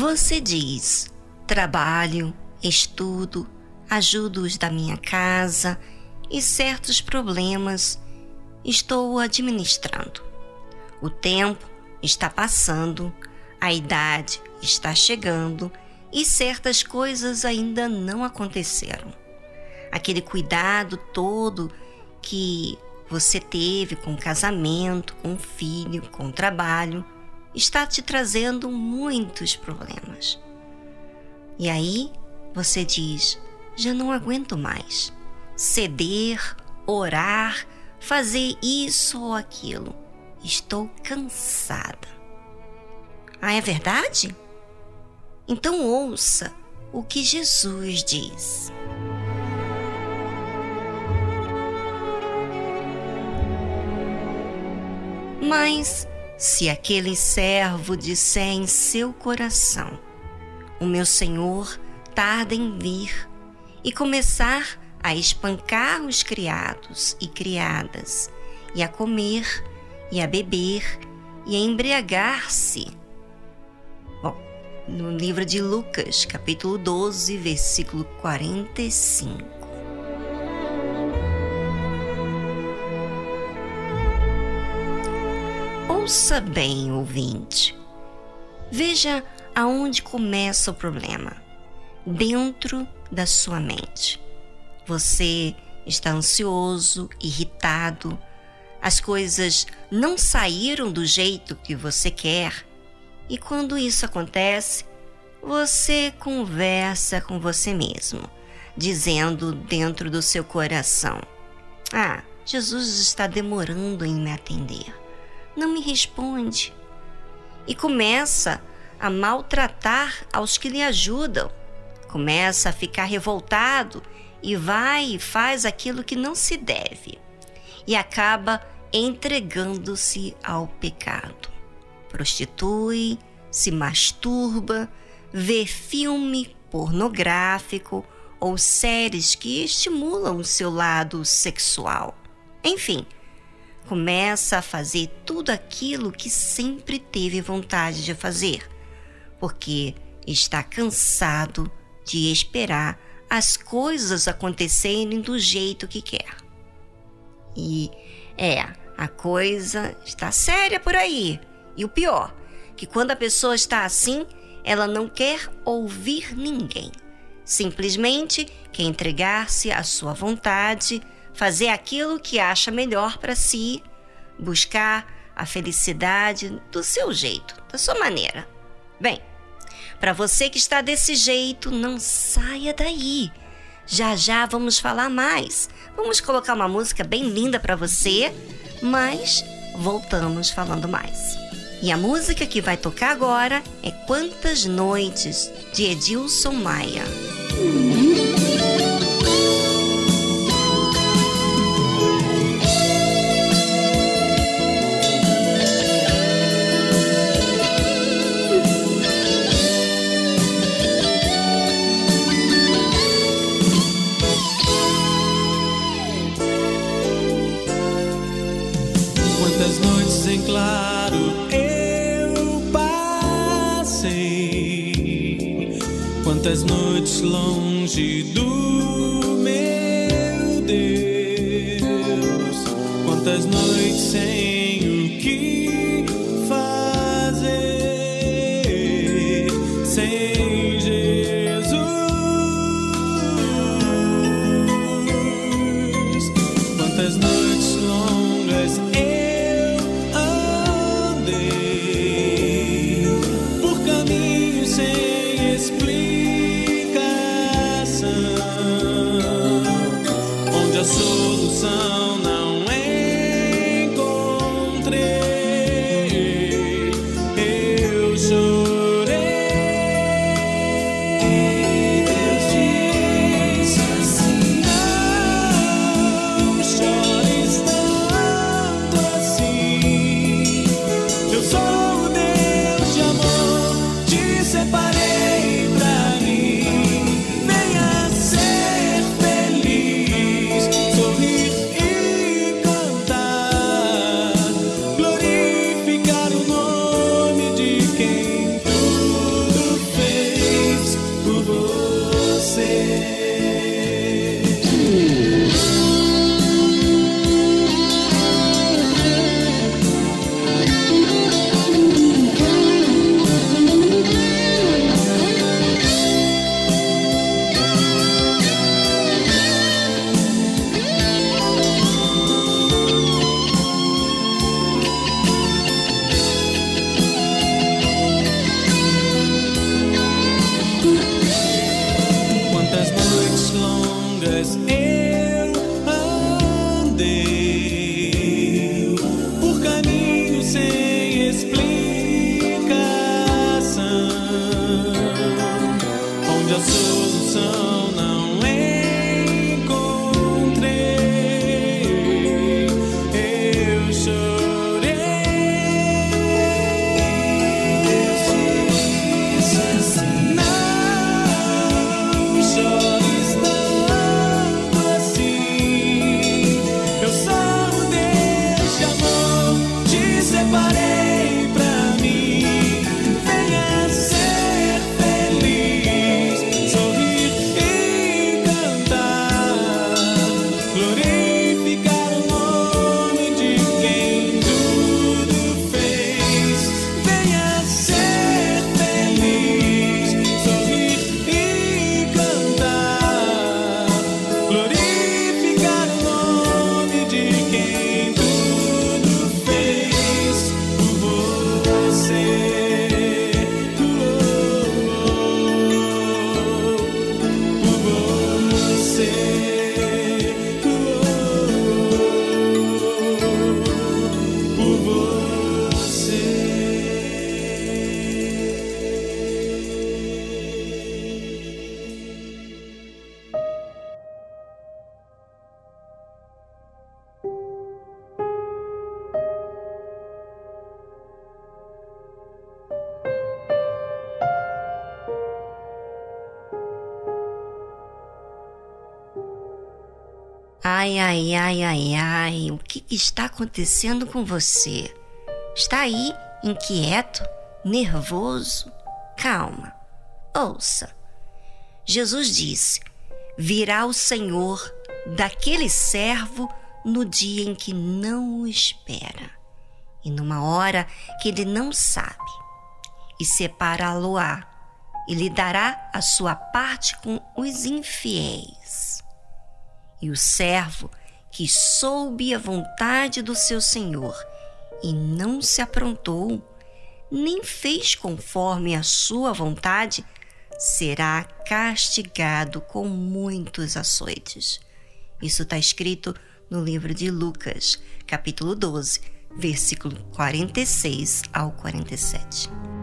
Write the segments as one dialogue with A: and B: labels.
A: Você diz: trabalho, estudo, ajudo os da minha casa e certos problemas estou administrando. O tempo está passando, a idade está chegando e certas coisas ainda não aconteceram. Aquele cuidado todo que você teve com o casamento, com o filho, com o trabalho, está te trazendo muitos problemas. E aí você diz: já não aguento mais. Ceder, orar, fazer isso ou aquilo. Estou cansada. Ah, é verdade? Então ouça o que Jesus diz. Mas se aquele servo disser em seu coração: O meu senhor tarda em vir, e começar a espancar os criados e criadas, e a comer, e a beber, e a embriagar-se. Bom, no livro de Lucas, capítulo 12, versículo 45. Ouça bem, ouvinte. Veja aonde começa o problema. Dentro da sua mente. Você está ansioso, irritado, as coisas não saíram do jeito que você quer. E quando isso acontece, você conversa com você mesmo, dizendo dentro do seu coração: Ah, Jesus está demorando em me atender não me responde. E começa a maltratar aos que lhe ajudam. Começa a ficar revoltado e vai e faz aquilo que não se deve. E acaba entregando-se ao pecado. Prostitui, se masturba, vê filme pornográfico ou séries que estimulam o seu lado sexual. Enfim, começa a fazer tudo aquilo que sempre teve vontade de fazer, porque está cansado de esperar as coisas acontecerem do jeito que quer. E é, a coisa está séria por aí. E o pior, que quando a pessoa está assim, ela não quer ouvir ninguém. Simplesmente quer entregar-se à sua vontade fazer aquilo que acha melhor para si, buscar a felicidade do seu jeito, da sua maneira. Bem, para você que está desse jeito, não saia daí. Já já vamos falar mais. Vamos colocar uma música bem linda para você, mas voltamos falando mais. E a música que vai tocar agora é Quantas Noites, de Edilson Maia.
B: Quantas noites longe do meu Deus, quantas noites sem this
A: Ai, ai, ai, ai, ai, o que está acontecendo com você? Está aí inquieto, nervoso? Calma, ouça. Jesus disse: Virá o Senhor daquele servo no dia em que não o espera e numa hora que ele não sabe, e separá-lo-á e lhe dará a sua parte com os infiéis. E o servo que soube a vontade do seu senhor e não se aprontou, nem fez conforme a sua vontade, será castigado com muitos açoites. Isso está escrito no livro de Lucas, capítulo 12, versículo 46 ao 47.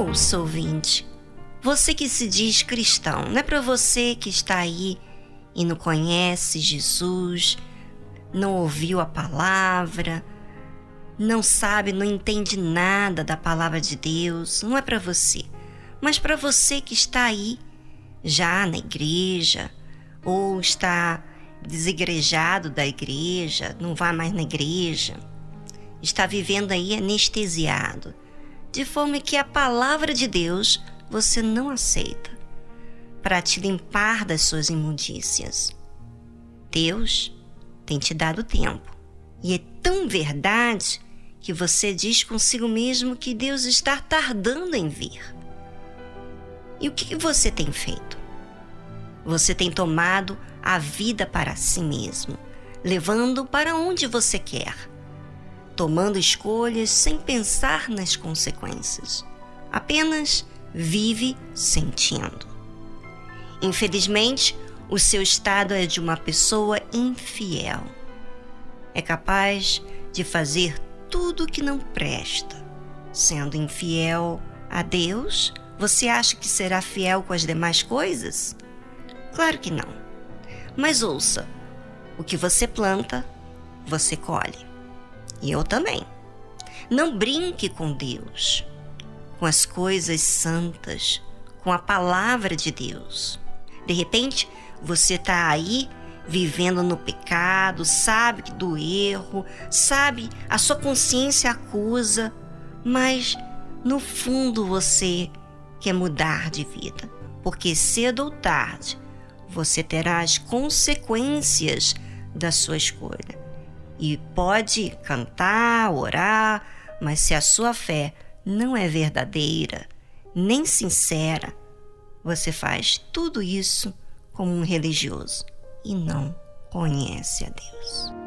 A: Ouça, ouvinte, você que se diz cristão, não é para você que está aí e não conhece Jesus, não ouviu a palavra, não sabe, não entende nada da palavra de Deus, não é para você, mas para você que está aí já na igreja ou está desigrejado da igreja, não vai mais na igreja, está vivendo aí anestesiado, de forma que a palavra de Deus você não aceita para te limpar das suas imundícias. Deus tem te dado tempo e é tão verdade que você diz consigo mesmo que Deus está tardando em vir. E o que você tem feito? Você tem tomado a vida para si mesmo, levando para onde você quer, tomando escolhas sem pensar nas consequências. Apenas vive sentindo. Infelizmente, o seu estado é de uma pessoa infiel. É capaz de fazer tudo que não presta. Sendo infiel a Deus, você acha que será fiel com as demais coisas? Claro que não. Mas ouça: o que você planta, você colhe. E eu também. Não brinque com Deus, com as coisas santas, com a palavra de Deus. De repente, você está aí vivendo no pecado, sabe do erro, sabe, a sua consciência acusa, mas no fundo você quer mudar de vida, porque cedo ou tarde você terá as consequências da sua escolha. E pode cantar, orar, mas se a sua fé não é verdadeira, nem sincera, você faz tudo isso como um religioso e não conhece a Deus.